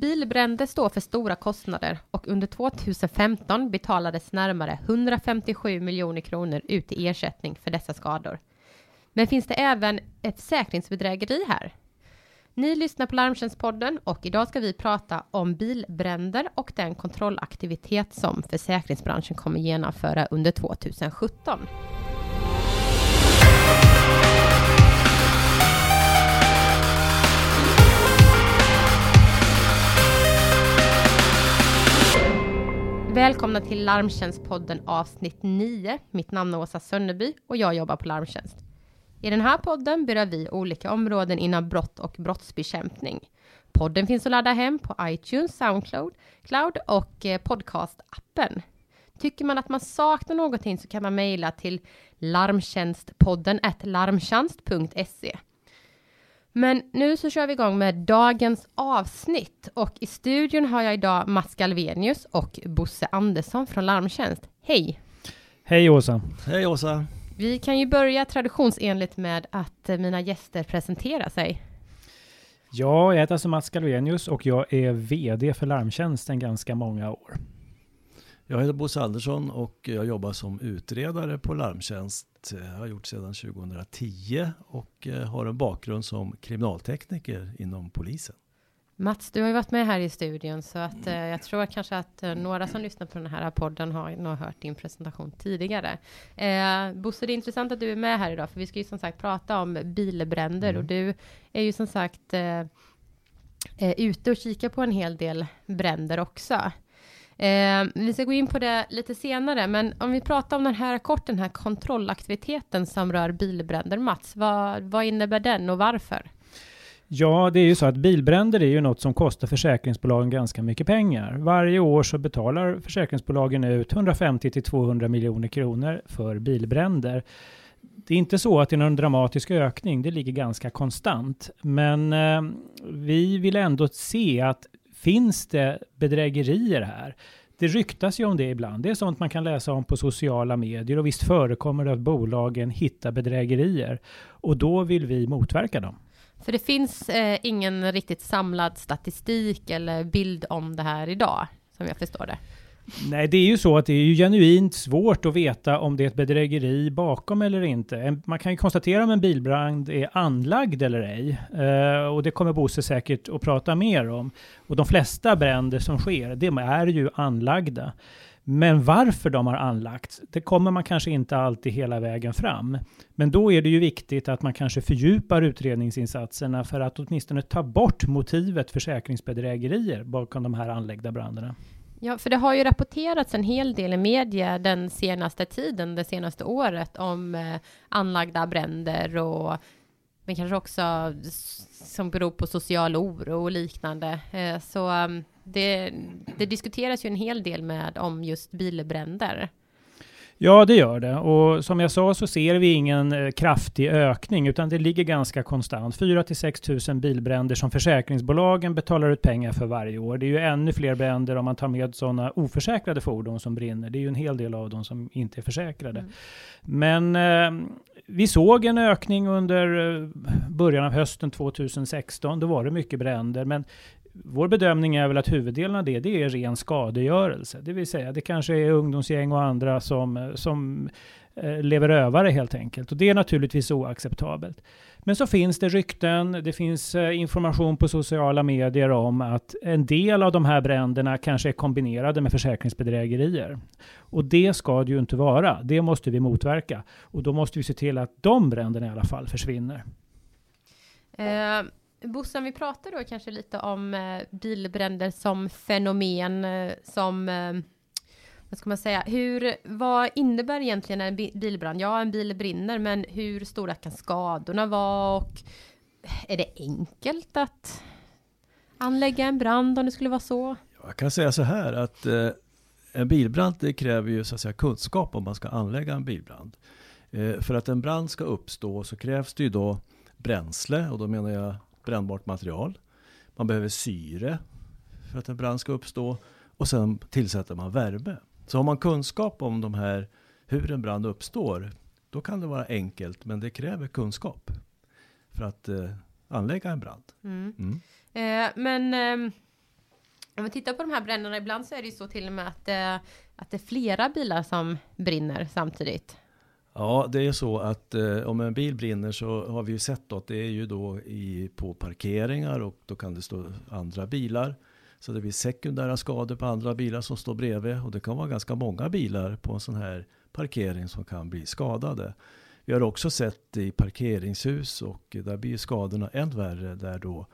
Bilbränder står för stora kostnader och under 2015 betalades närmare 157 miljoner kronor ut i ersättning för dessa skador. Men finns det även ett försäkringsbedrägeri här? Ni lyssnar på Larmtjänstpodden och idag ska vi prata om bilbränder och den kontrollaktivitet som försäkringsbranschen kommer genomföra under 2017. Välkomna till Larmtjänstpodden avsnitt 9. Mitt namn är Åsa Sönneby och jag jobbar på Larmtjänst. I den här podden berör vi olika områden inom brott och brottsbekämpning. Podden finns att ladda hem på iTunes, Soundcloud Cloud och eh, podcastappen. Tycker man att man saknar någonting så kan man mejla till larmtjänstpodden larmtjänst.se. Men nu så kör vi igång med dagens avsnitt och i studion har jag idag Mats Galvenius och Bosse Andersson från Larmtjänst. Hej! Hej Åsa! Hej Åsa! Vi kan ju börja traditionsenligt med att eh, mina gäster presenterar sig. Ja, jag heter alltså Mats Galvenius och jag är VD för Larmtjänsten ganska många år. Jag heter Bosse Andersson och jag jobbar som utredare på Larmtjänst. Jag har gjort sedan 2010 och eh, har en bakgrund som kriminaltekniker inom polisen. Mats, du har ju varit med här i studion så att eh, jag tror kanske att eh, några som lyssnar på den här podden har nog hört din presentation tidigare. Eh, Bosse, det är intressant att du är med här idag, för vi ska ju som sagt prata om bilbränder mm. och du är ju som sagt eh, eh, ute och kikar på en hel del bränder också. Eh, vi ska gå in på det lite senare, men om vi pratar om den här kort, den här kontrollaktiviteten som rör bilbränder, Mats, vad, vad innebär den och varför? Ja, det är ju så att bilbränder är ju något som kostar försäkringsbolagen ganska mycket pengar. Varje år så betalar försäkringsbolagen ut 150 till 200 miljoner kronor för bilbränder. Det är inte så att det är någon dramatisk ökning, det ligger ganska konstant. Men eh, vi vill ändå se att finns det bedrägerier här? Det ryktas ju om det ibland. Det är sånt man kan läsa om på sociala medier och visst förekommer det att bolagen hittar bedrägerier. Och då vill vi motverka dem. För det finns eh, ingen riktigt samlad statistik eller bild om det här idag, som jag förstår det. Nej, det är ju så att det är ju genuint svårt att veta om det är ett bedrägeri bakom eller inte. Man kan ju konstatera om en bilbrand är anlagd eller ej. Eh, och det kommer Bosse säkert att prata mer om. Och de flesta bränder som sker, de är ju anlagda. Men varför de har anlagts, det kommer man kanske inte alltid hela vägen fram. Men då är det ju viktigt att man kanske fördjupar utredningsinsatserna för att åtminstone ta bort motivet försäkringsbedrägerier bakom de här anlagda bränderna. Ja, för det har ju rapporterats en hel del i media den senaste tiden, det senaste året, om eh, anlagda bränder och men kanske också som beror på social oro och liknande. Eh, så mm, det, det diskuteras ju en hel del med om just bilbränder. Ja, det gör det. Och som jag sa så ser vi ingen eh, kraftig ökning, utan det ligger ganska konstant. 4 till 6 000 bilbränder som försäkringsbolagen betalar ut pengar för varje år. Det är ju ännu fler bränder om man tar med sådana oförsäkrade fordon som brinner. Det är ju en hel del av dem som inte är försäkrade. Mm. Men eh, vi såg en ökning under eh, början av hösten 2016. Då var det mycket bränder, men vår bedömning är väl att huvuddelen av det, det är ren skadegörelse. Det vill säga, det kanske är ungdomsgäng och andra som, som eh, lever övare helt enkelt. Och det är naturligtvis oacceptabelt. Men så finns det rykten, det finns eh, information på sociala medier om att en del av de här bränderna kanske är kombinerade med försäkringsbedrägerier. Och det ska det ju inte vara. Det måste vi motverka. Och då måste vi se till att de bränderna i alla fall försvinner. Uh Bosse, vi pratar då kanske lite om eh, bilbränder som fenomen, eh, som eh, vad ska man säga, hur, vad innebär egentligen en bilbrand? Ja, en bil brinner, men hur stora kan skadorna vara och är det enkelt att anlägga en brand om det skulle vara så? Jag kan säga så här att eh, en bilbrand det kräver ju så att säga kunskap om man ska anlägga en bilbrand. Eh, för att en brand ska uppstå så krävs det ju då bränsle och då menar jag brännbart material. Man behöver syre för att en brand ska uppstå. Och sen tillsätter man värme. Så har man kunskap om de här, hur en brand uppstår, då kan det vara enkelt, men det kräver kunskap för att eh, anlägga en brand. Mm. Mm. Eh, men eh, Om vi tittar på de här bränderna, ibland så är det ju så till och med att, eh, att det är flera bilar som brinner samtidigt. Ja, det är så att eh, om en bil brinner så har vi ju sett då att det är ju då i, på parkeringar och då kan det stå andra bilar. Så det blir sekundära skador på andra bilar som står bredvid och det kan vara ganska många bilar på en sån här parkering som kan bli skadade. Vi har också sett i parkeringshus och där blir skadorna än värre där då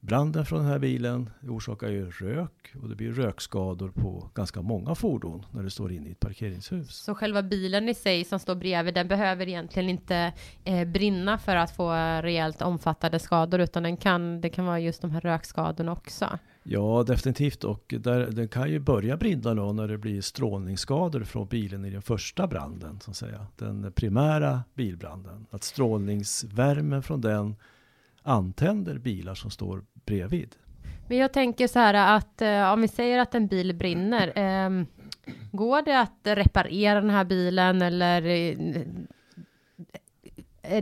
Branden från den här bilen orsakar ju rök och det blir rökskador på ganska många fordon när det står inne i ett parkeringshus. Så själva bilen i sig som står bredvid, den behöver egentligen inte eh, brinna för att få rejält omfattande skador, utan den kan, det kan vara just de här rökskadorna också. Ja, definitivt. Och där, den kan ju börja brinna då när det blir strålningsskador från bilen i den första branden, så att säga. Den primära bilbranden. Att strålningsvärmen från den antänder bilar som står bredvid. Men jag tänker så här att eh, om vi säger att en bil brinner, eh, går det att reparera den här bilen eller eh,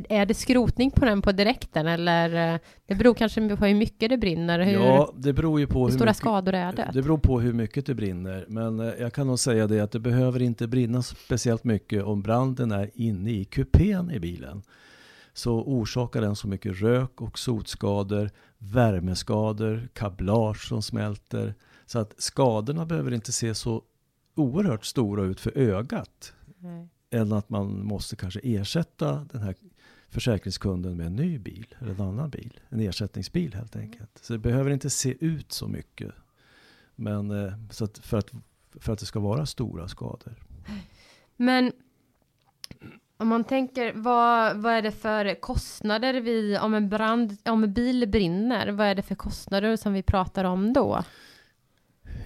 är det skrotning på den på direkten eller eh, det beror kanske på hur mycket det brinner? Hur, ja, det beror ju på hur, hur stora mycket, skador är det? Det beror på hur mycket det brinner, men eh, jag kan nog säga det att det behöver inte brinna speciellt mycket om branden är inne i kupén i bilen så orsakar den så mycket rök och sotskador, värmeskador, kablage som smälter. Så att skadorna behöver inte se så oerhört stora ut för ögat. Mm. Än att man måste kanske ersätta den här försäkringskunden med en ny bil eller en annan bil. En ersättningsbil helt enkelt. Så det behöver inte se ut så mycket. Men eh, så att för, att, för att det ska vara stora skador. Men om man tänker, vad, vad är det för kostnader vi, om en brand, om en bil brinner, vad är det för kostnader som vi pratar om då?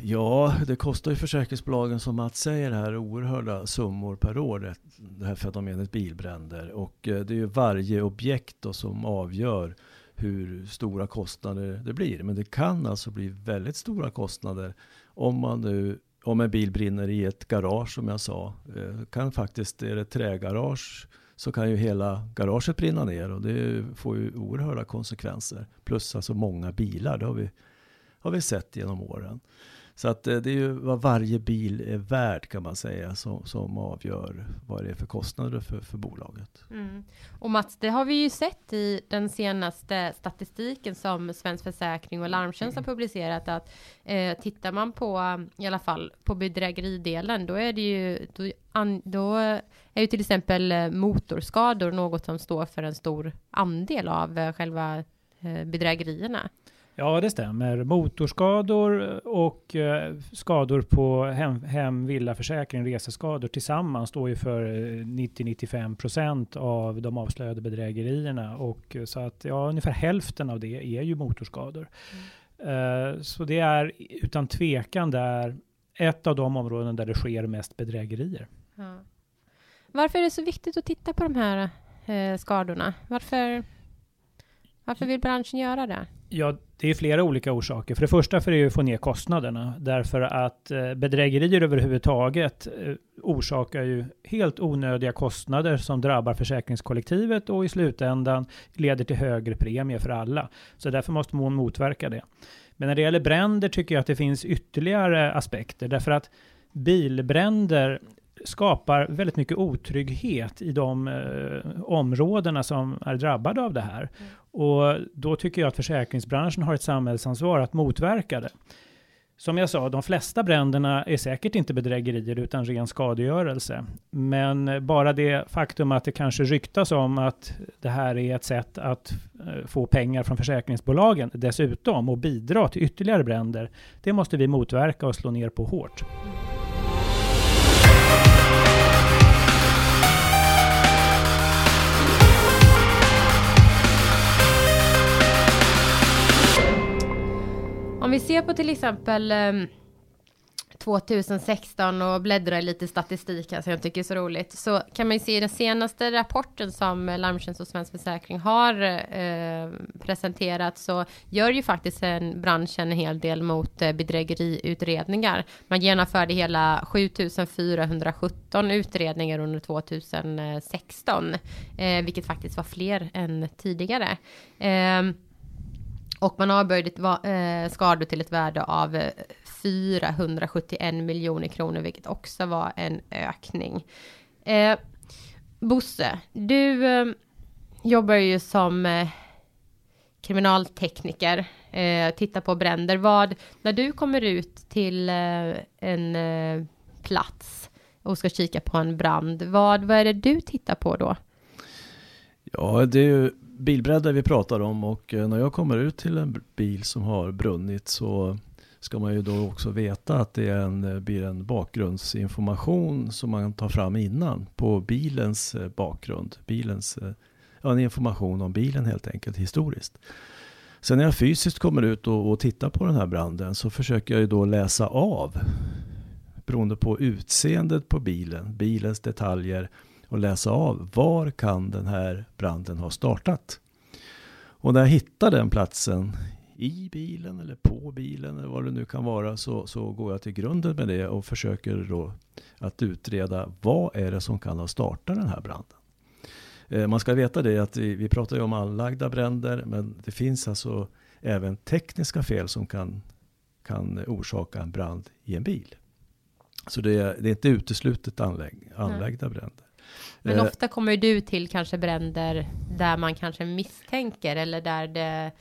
Ja, det kostar ju försäkringsbolagen som Mats säger här oerhörda summor per år. Det här fenomenet bilbränder. Och eh, det är ju varje objekt då som avgör hur stora kostnader det blir. Men det kan alltså bli väldigt stora kostnader om man nu om en bil brinner i ett garage som jag sa, eh, kan faktiskt, är det trägarage så kan ju hela garaget brinna ner och det får ju oerhörda konsekvenser. Plus alltså många bilar, det har vi, har vi sett genom åren. Så att eh, det är ju vad varje bil är värd kan man säga som, som avgör vad det är för kostnader för, för bolaget. Mm. Och Mats, det har vi ju sett i den senaste statistiken som Svensk Försäkring och Larmtjänst har publicerat att eh, tittar man på i alla fall på bedrägeridelen då är det ju då, an, då är ju till exempel eh, motorskador något som står för en stor andel av eh, själva bedrägerierna. Ja, det stämmer. Motorskador och eh, skador på hem, hem villaförsäkring, reseskador tillsammans står ju för 90-95 eh, procent av de avslöjade bedrägerierna. Och eh, så att ja, ungefär hälften av det är ju motorskador. Mm. Så det är utan tvekan där ett av de områden där det sker mest bedrägerier. Ja. Varför är det så viktigt att titta på de här eh, skadorna? Varför, varför vill branschen göra det? Ja, det är flera olika orsaker. För det första för att få ner kostnaderna. Därför att eh, bedrägerier överhuvudtaget eh, orsakar ju helt onödiga kostnader som drabbar försäkringskollektivet och i slutändan leder till högre premie för alla. Så därför måste man motverka det. Men när det gäller bränder tycker jag att det finns ytterligare aspekter. Därför att bilbränder skapar väldigt mycket otrygghet i de eh, områdena som är drabbade av det här. Mm. Och då tycker jag att försäkringsbranschen har ett samhällsansvar att motverka det. Som jag sa, de flesta bränderna är säkert inte bedrägerier utan ren skadegörelse. Men bara det faktum att det kanske ryktas om att det här är ett sätt att eh, få pengar från försäkringsbolagen dessutom och bidra till ytterligare bränder, det måste vi motverka och slå ner på hårt. Om vi ser på till exempel ehm, 2016 och bläddrar lite statistik här som jag tycker är så roligt så kan man ju se i den senaste rapporten som Larmtjänst och Svensk Försäkring har eh, presenterat så gör ju faktiskt en branschen en hel del mot eh, bedrägeriutredningar. Man genomförde hela 7417 utredningar under 2016, eh, vilket faktiskt var fler än tidigare. Eh, Och man har eh, skador till ett värde av eh, 471 miljoner kronor, vilket också var en ökning. Eh, Bosse, du eh, jobbar ju som eh, kriminaltekniker, eh, tittar på bränder. Vad, när du kommer ut till eh, en eh, plats och ska kika på en brand, vad, vad är det du tittar på då? Ja, det är ju bilbränder vi pratar om och eh, när jag kommer ut till en bil som har brunnit så ska man ju då också veta att det är en, eh, blir en bakgrundsinformation som man tar fram innan på bilens eh, bakgrund. Bilens, eh, ja, en information om bilen helt enkelt historiskt. Sen när jag fysiskt kommer ut och, och tittar på den här branden så försöker jag ju då läsa av beroende på utseendet på bilen, bilens detaljer och läsa av var kan den här branden ha startat. Och när jag hittar den platsen i bilen eller på bilen eller vad det nu kan vara så, så går jag till grunden med det och försöker då att utreda vad är det som kan ha startat den här branden. Eh, man ska veta det att vi, vi pratar ju om anlagda bränder men det finns alltså även tekniska fel som kan, kan orsaka en brand i en bil. Så det är, det är inte uteslutet anlägg, anlagda mm. bränder. Men eh, ofta kommer du till kanske bränder där man kanske misstänker eller där det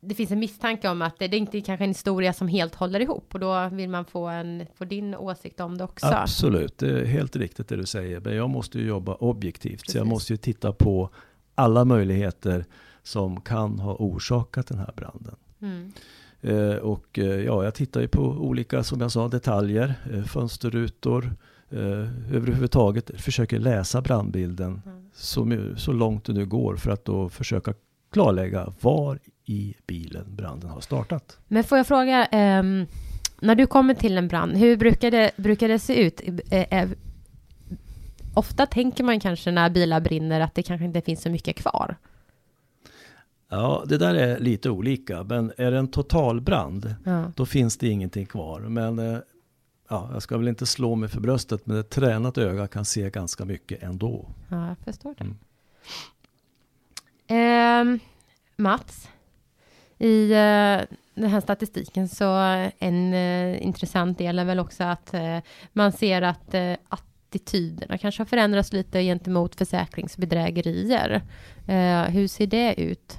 det finns en misstanke om att det, det är inte kanske en historia som helt håller ihop och då vill man få, en, få din åsikt om det också. Absolut, det är helt riktigt det du säger. Men jag måste ju jobba objektivt, Precis. så jag måste ju titta på alla möjligheter som kan ha orsakat den här branden. Mm. Eh, och eh, ja, jag tittar ju på olika, som jag sa, detaljer, eh, fönsterrutor, eh, överhuvudtaget försöker läsa brandbilden mm. så, så långt det nu går för att då försöka klarlägga var i bilen branden har startat. Men får jag fråga, eh, när du kommer till en brand, hur brukar det, brukar det se ut? Eh, eh, ofta tänker man kanske när bilar brinner att det kanske inte finns så mycket kvar. Ja, det där är lite olika, men är det en totalbrand, ja. då finns det ingenting kvar. Men eh, ja, jag ska väl inte slå mig för bröstet, men ett tränat öga kan se ganska mycket ändå. Ja, jag förstår det. Mm. Eh, Mats, i eh, den här statistiken så en eh, intressant del är väl också att eh, man ser att attityderna kanske har förändrats lite gentemot försäkringsbedrägerier. Hur ser det ut?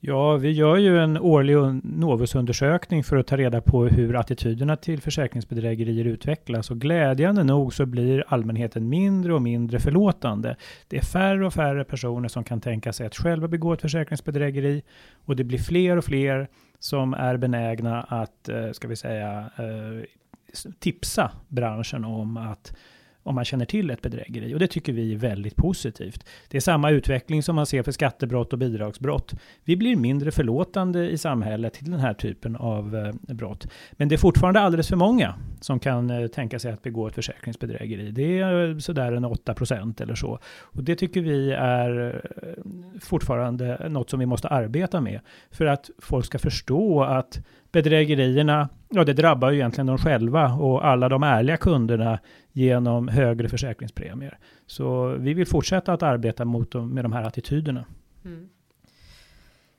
Ja, vi gör ju en årlig Novusundersökning för att ta reda på hur attityderna till försäkringsbedrägerier utvecklas och glädjande nog så blir allmänheten mindre och mindre förlåtande. Det är färre och färre personer som kan tänka sig att själva begå ett försäkringsbedrägeri och det blir fler och fler som är benägna att, eh, ska vi säga, eh, tipsa branschen om att om man känner till ett bedrägeri. Och det tycker vi är väldigt positivt. Det är samma utveckling som man ser för skattebrott och bidragsbrott. Vi blir mindre förlåtande i samhället till den här typen av eh, brott. Men det är fortfarande alldeles för många som kan eh, tänka sig att begå ett försäkringsbedrägeri. Det är eh, sådär en 8 procent eller så. Och det tycker vi är fortfarande något som vi måste arbeta med. För att folk ska förstå att bedrägerierna, ja det drabbar ju egentligen de själva och alla de ärliga kunderna genom högre försäkringspremier. Så vi vill fortsätta att arbeta mot dem, med de här attityderna. Mm.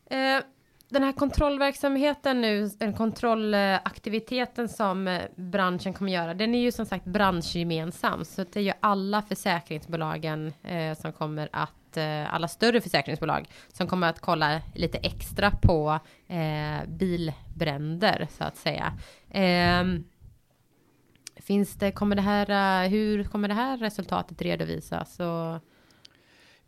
Eh, den här kontrollverksamheten nu, den kontrollaktiviteten som eh, branschen kommer göra, den är ju som sagt branschgemensam, så det är ju alla försäkringsbolagen eh, som kommer att, eh, alla större försäkringsbolag som kommer att kolla lite extra på eh, bilbränder så att säga. Ehm, Finns det, kommer det här, eh, hur kommer det här resultatet redovisas? Och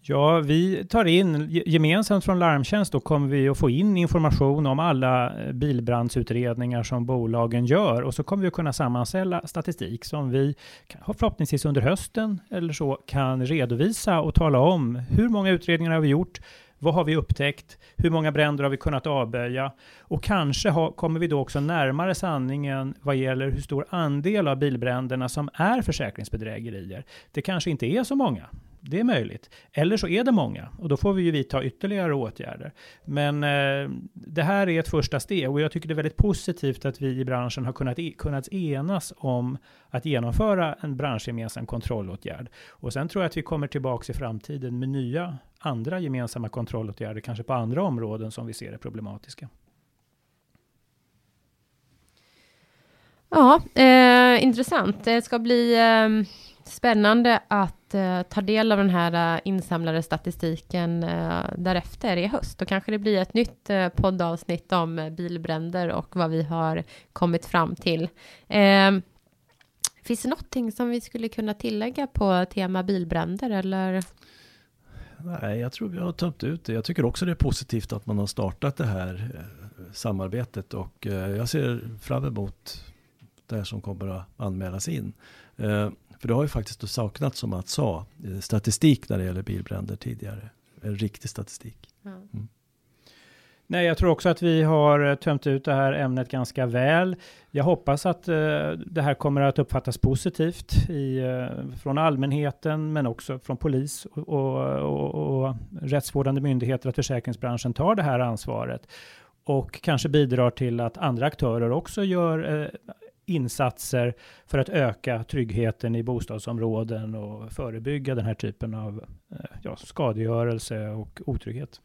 Ja, vi tar in gemensamt från Larmtjänst då kommer vi att få in information om alla eh, bilbrandsutredningar som bolagen gör och så kommer vi att kunna sammanställa statistik som vi förhoppningsvis under hösten eller så kan redovisa och tala om hur många utredningar har vi gjort, vad har vi upptäckt? Hur många bränder har vi kunnat avböja? Och kanske ha, kommer vi då också närmare sanningen vad gäller hur stor andel av bilbränderna som är försäkringsbedrägerier. Det kanske inte är så många. Det är möjligt. Eller så är det många och då får vi ju vidta ytterligare åtgärder. Men eh, det här är ett första steg och jag tycker det är väldigt positivt att vi i branschen har kunnat, e kunnat enas om att genomföra en branschgemensam kontrollåtgärd. Och sen tror jag att vi kommer tillbaka i framtiden med nya andra gemensamma kontrollåtgärder, kanske på andra områden som vi ser är problematiska. Ja, eh, intressant. Det ska bli eh, spännande att eh, ta del av den här eh, insamlade statistiken eh, därefter i höst. Då kanske det blir ett nytt eh, poddavsnitt om eh, bilbränder och vad vi har kommit fram till. Ehm, finns det någonting som vi skulle kunna tillägga på tema bilbränder eller? Nej, jag tror vi har tömt ut det. Jag tycker också det är positivt att man har startat det här eh, samarbetet och eh, jag ser fram emot det här som kommer att anmälas in. Ehm, för det har ju faktiskt saknats, som att sa, eh, statistik när det gäller bilbränder tidigare. En riktig statistik. Mm. Nej, jag tror också att vi har eh, tömt ut det här ämnet ganska väl. Jag hoppas att eh, det här kommer att uppfattas positivt i, eh, från allmänheten, men också från polis och, och, och, och rättsvårdande myndigheter, att försäkringsbranschen tar det här ansvaret och kanske bidrar till att andra aktörer också gör eh, insatser för att öka tryggheten i bostadsområden och förebygga den här typen av eh, ja, skadegörelse och otrygghet.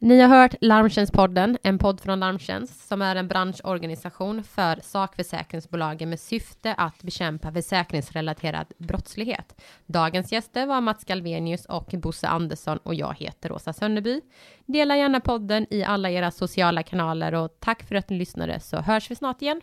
Ni har hört Larmtjänstpodden, en podd från Larmtjänst som är en branschorganisation för sakförsäkringsbolagen med syfte att bekämpa försäkringsrelaterad brottslighet. Dagens gäster var Mats Galvenius och Bosse Andersson och jag heter Åsa Sönneby. Dela gärna podden i alla era sociala kanaler och tack för att ni lyssnade så hörs vi snart igen.